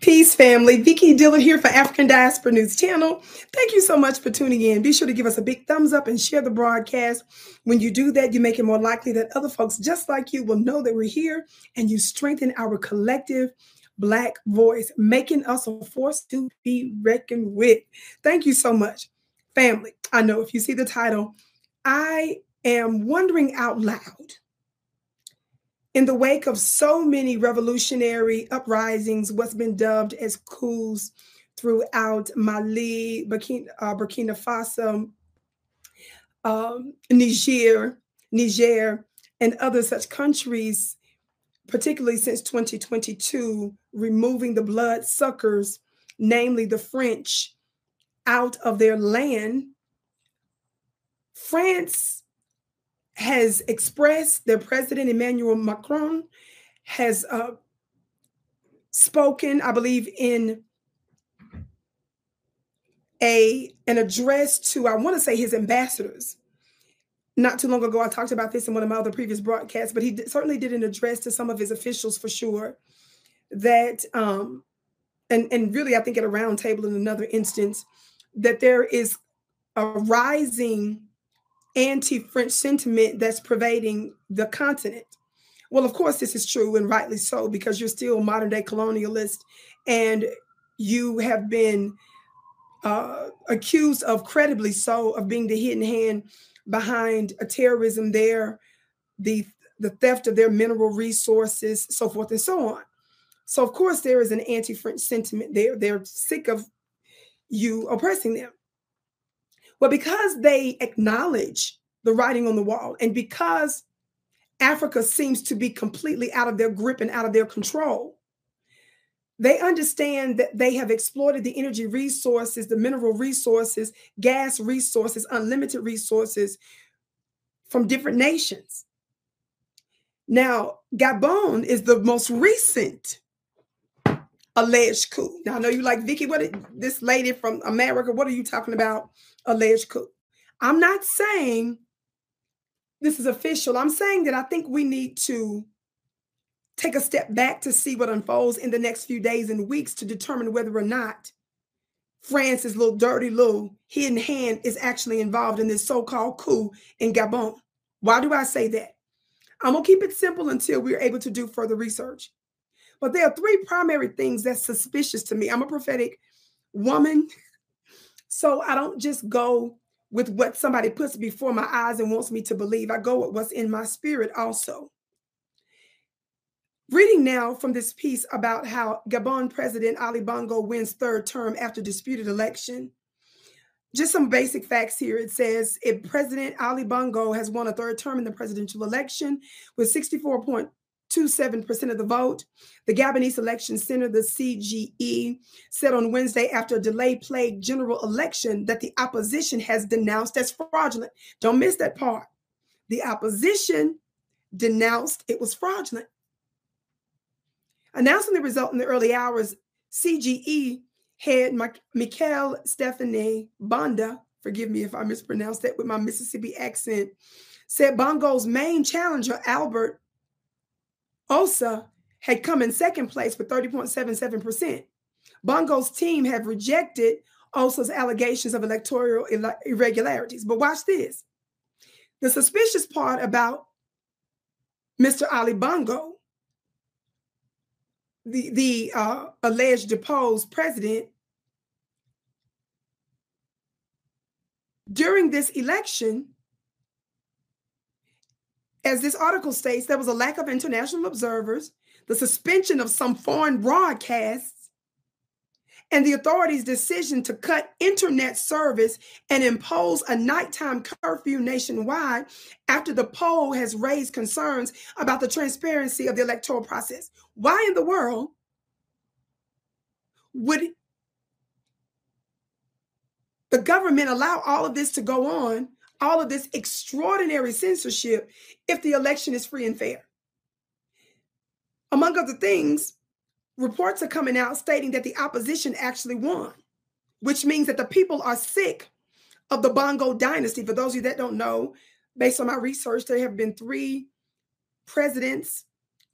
Peace, family. Vicki Dillard here for African Diaspora News Channel. Thank you so much for tuning in. Be sure to give us a big thumbs up and share the broadcast. When you do that, you make it more likely that other folks just like you will know that we're here and you strengthen our collective Black voice, making us a force to be reckoned with. Thank you so much, family. I know if you see the title, I am wondering out loud in the wake of so many revolutionary uprisings, what's been dubbed as coups throughout Mali, Burkina, uh, Burkina Faso, um, Niger, Niger, and other such countries, particularly since 2022, removing the blood suckers, namely the French, out of their land. France has expressed, their president, Emmanuel Macron, has uh, spoken, I believe, in a an address to, I want to say his ambassadors. Not too long ago, I talked about this in one of my other previous broadcasts, but he d- certainly did an address to some of his officials for sure. That, um, and, and really, I think at a roundtable in another instance, that there is a rising anti French sentiment that's pervading the continent. Well, of course, this is true and rightly so because you're still a modern day colonialist and you have been uh, accused of credibly so of being the hidden hand behind a terrorism there, the the theft of their mineral resources, so forth and so on. So, of course, there is an anti-French sentiment there. They're sick of you oppressing them. Well, because they acknowledge the writing on the wall, and because Africa seems to be completely out of their grip and out of their control, they understand that they have exploited the energy resources, the mineral resources, gas resources, unlimited resources from different nations. Now, Gabon is the most recent alleged coup. Now I know you like Vicki. What this lady from America? What are you talking about? Alleged coup. I'm not saying this is official. I'm saying that I think we need to take a step back to see what unfolds in the next few days and weeks to determine whether or not France's little dirty little hidden hand is actually involved in this so-called coup in Gabon. Why do I say that? I'm gonna keep it simple until we're able to do further research. But there are three primary things that's suspicious to me. I'm a prophetic woman, so I don't just go with what somebody puts before my eyes and wants me to believe. I go with what's in my spirit also. Reading now from this piece about how Gabon President Ali Bongo wins third term after disputed election. Just some basic facts here. It says if President Ali Bongo has won a third term in the presidential election with 64. 27% of the vote. The Gabonese Election Center, the CGE, said on Wednesday after a delay plagued general election that the opposition has denounced as fraudulent. Don't miss that part. The opposition denounced it was fraudulent. Announcing the result in the early hours, CGE head Michael Stephanie Banda, forgive me if I mispronounced that with my Mississippi accent, said Bongo's main challenger, Albert Osa had come in second place with 30.77%. Bongo's team have rejected Osa's allegations of electoral irregularities. But watch this. The suspicious part about Mr. Ali Bongo, the, the uh, alleged deposed president, during this election, as this article states, there was a lack of international observers, the suspension of some foreign broadcasts, and the authorities' decision to cut internet service and impose a nighttime curfew nationwide after the poll has raised concerns about the transparency of the electoral process. Why in the world would the government allow all of this to go on all of this extraordinary censorship if the election is free and fair. Among other things, reports are coming out stating that the opposition actually won, which means that the people are sick of the Bongo dynasty. For those of you that don't know, based on my research, there have been three presidents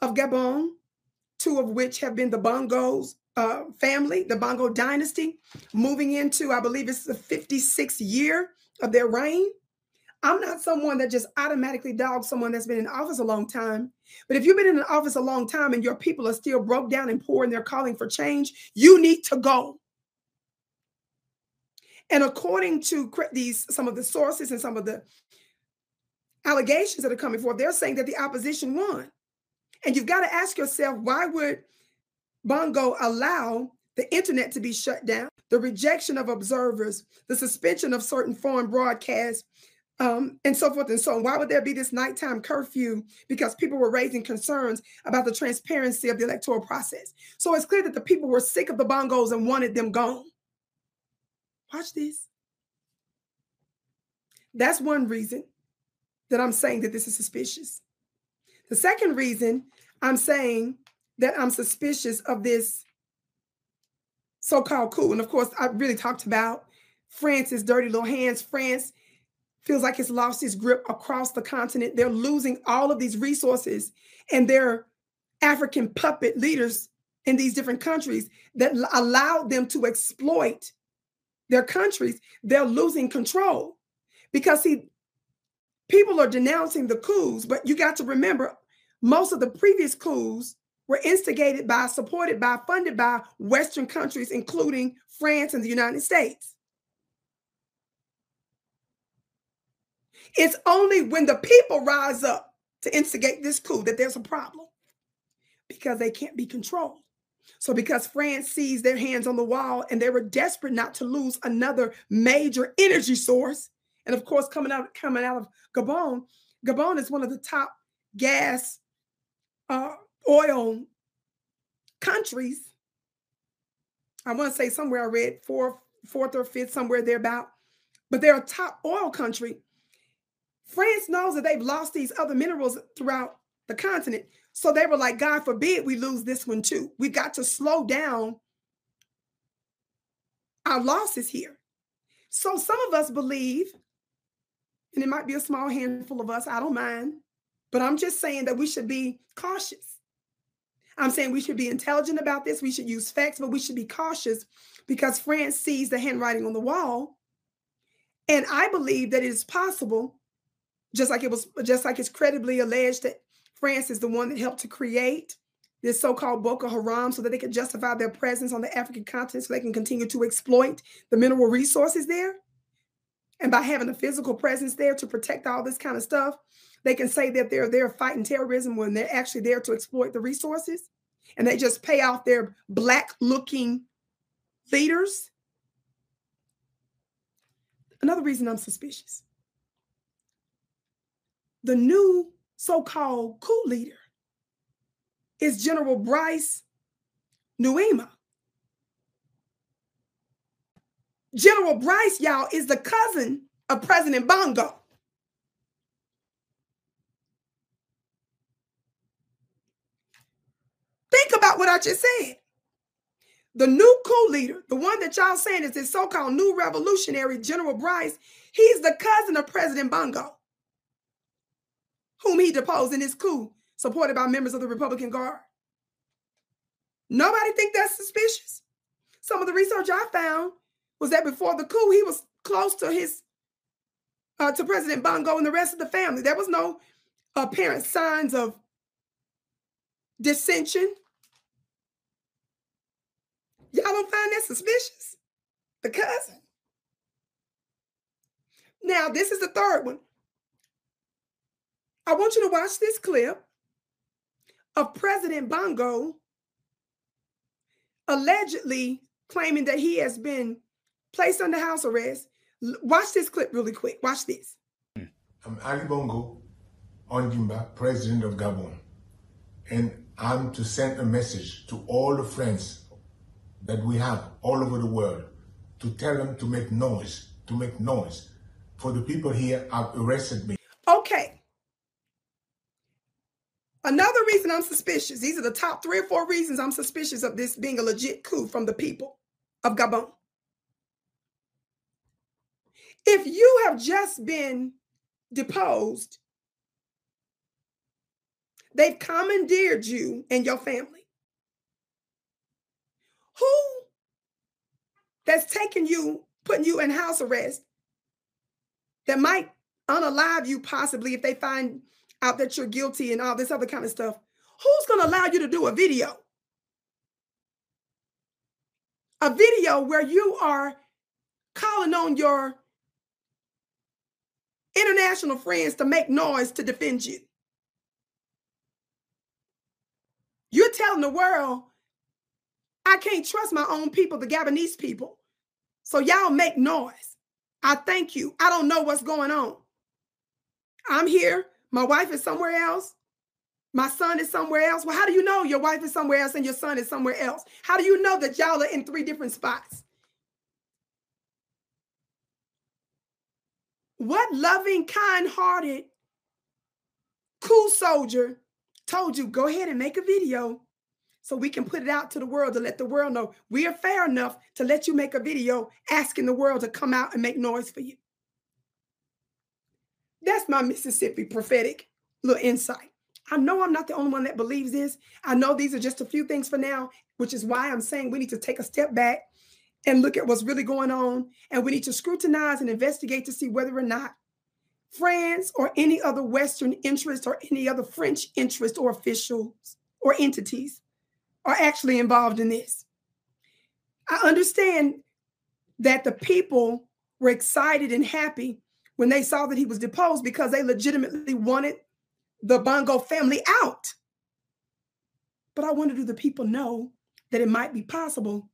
of Gabon, two of which have been the Bongos, uh, family, the Bongo dynasty, moving into, I believe it's the 56th year of their reign. I'm not someone that just automatically dogs someone that's been in office a long time. But if you've been in an office a long time and your people are still broke down and poor and they're calling for change, you need to go. And according to these some of the sources and some of the allegations that are coming forth, they're saying that the opposition won. And you've got to ask yourself, why would Bongo allow the internet to be shut down, the rejection of observers, the suspension of certain foreign broadcasts, um, and so forth and so on. Why would there be this nighttime curfew? Because people were raising concerns about the transparency of the electoral process. So it's clear that the people were sick of the bongos and wanted them gone. Watch this. That's one reason that I'm saying that this is suspicious. The second reason I'm saying that I'm suspicious of this so-called coup, and of course, I really talked about France's dirty little hands. France feels like it's lost its grip across the continent. They're losing all of these resources, and their African puppet leaders in these different countries that allowed them to exploit their countries. They're losing control because see, people are denouncing the coups, but you got to remember most of the previous coups were instigated by, supported by, funded by Western countries, including France and the United States. It's only when the people rise up to instigate this coup that there's a problem because they can't be controlled. So, because France sees their hands on the wall and they were desperate not to lose another major energy source, and of course, coming out coming out of Gabon, Gabon is one of the top gas uh, oil countries. I want to say somewhere I read fourth, fourth or fifth, somewhere there about, but they're a top oil country. France knows that they've lost these other minerals throughout the continent. So they were like, God forbid we lose this one too. We got to slow down our losses here. So some of us believe, and it might be a small handful of us, I don't mind, but I'm just saying that we should be cautious. I'm saying we should be intelligent about this. We should use facts, but we should be cautious because France sees the handwriting on the wall. And I believe that it is possible, just like it was, just like it's credibly alleged that France is the one that helped to create this so-called Boko Haram so that they could justify their presence on the African continent so they can continue to exploit the mineral resources there. And by having a physical presence there to protect all this kind of stuff, they can say that they're there fighting terrorism when they're actually there to exploit the resources. And they just pay off their black looking leaders. Another reason I'm suspicious the new so called coup leader is General Brice Nguema. General Brice, y'all, is the cousin of President Bongo. Think about what I just said. The new coup leader, the one that y'all saying is this so-called new revolutionary, General Brice, he's the cousin of President Bongo, whom he deposed in his coup, supported by members of the Republican Guard. Nobody think that's suspicious. Some of the research I found was that before the coup, he was close to his uh, to President Bongo and the rest of the family. There was no apparent signs of dissension Y'all don't find that suspicious? The cousin. Now, this is the third one. I want you to watch this clip of President Bongo allegedly claiming that he has been placed under house arrest. Watch this clip really quick. Watch this. I'm Ali Bongo Ondimba, President of Gabon, and I'm to send a message to all the friends that we have all over the world to tell them to make noise, to make noise. For the people here have arrested me. Okay. Another reason I'm suspicious, these are the top three or four reasons I'm suspicious of this being a legit coup from the people of Gabon. If you have just been deposed, they've commandeered you and your family. Who that's taking you, putting you in house arrest, that might unalive you possibly if they find out that you're guilty and all this other kind of stuff, who's going to allow you to do a video? A video where you are calling on your international friends to make noise to defend you. You're telling the world, I can't trust my own people, the Gabonese people. So y'all make noise. I thank you. I don't know what's going on. I'm here. My wife is somewhere else. My son is somewhere else. Well, how do you know your wife is somewhere else and your son is somewhere else? How do you know that y'all are in three different spots? What loving, kind hearted, cool soldier told you, go ahead and make a video so we can put it out to the world to let the world know we are fair enough to let you make a video asking the world to come out and make noise for you. That's my Mississippi prophetic little insight. I know I'm not the only one that believes this. I know these are just a few things for now, which is why I'm saying we need to take a step back and look at what's really going on. And we need to scrutinize and investigate to see whether or not France or any other Western interest or any other French interest or officials or entities are actually involved in this. I understand that the people were excited and happy when they saw that he was deposed because they legitimately wanted the Bongo family out. But I wonder do the people know that it might be possible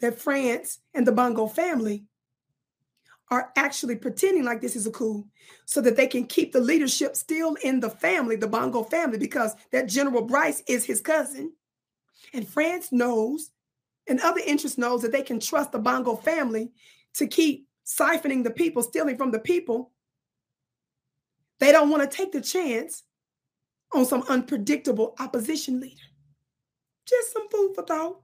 that France and the Bongo family are actually pretending like this is a coup so that they can keep the leadership still in the family, the Bongo family, because that General Brice is his cousin. And France knows, and other interests knows that they can trust the Bongo family to keep siphoning the people, stealing from the people. They don't want to take the chance on some unpredictable opposition leader. Just some food for thought.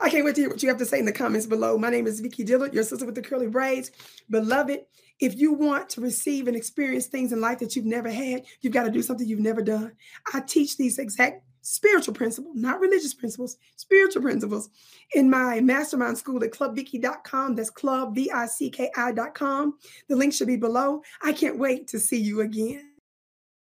I can't wait to hear what you have to say in the comments below. My name is Vicki Dillard, your sister with the curly braids. Beloved, if you want to receive and experience things in life that you've never had, you've got to do something you've never done. I teach these exact spiritual principles, not religious principles, spiritual principles in my mastermind school at clubvicki.com. That's club, V I C K I.com. The link should be below. I can't wait to see you again.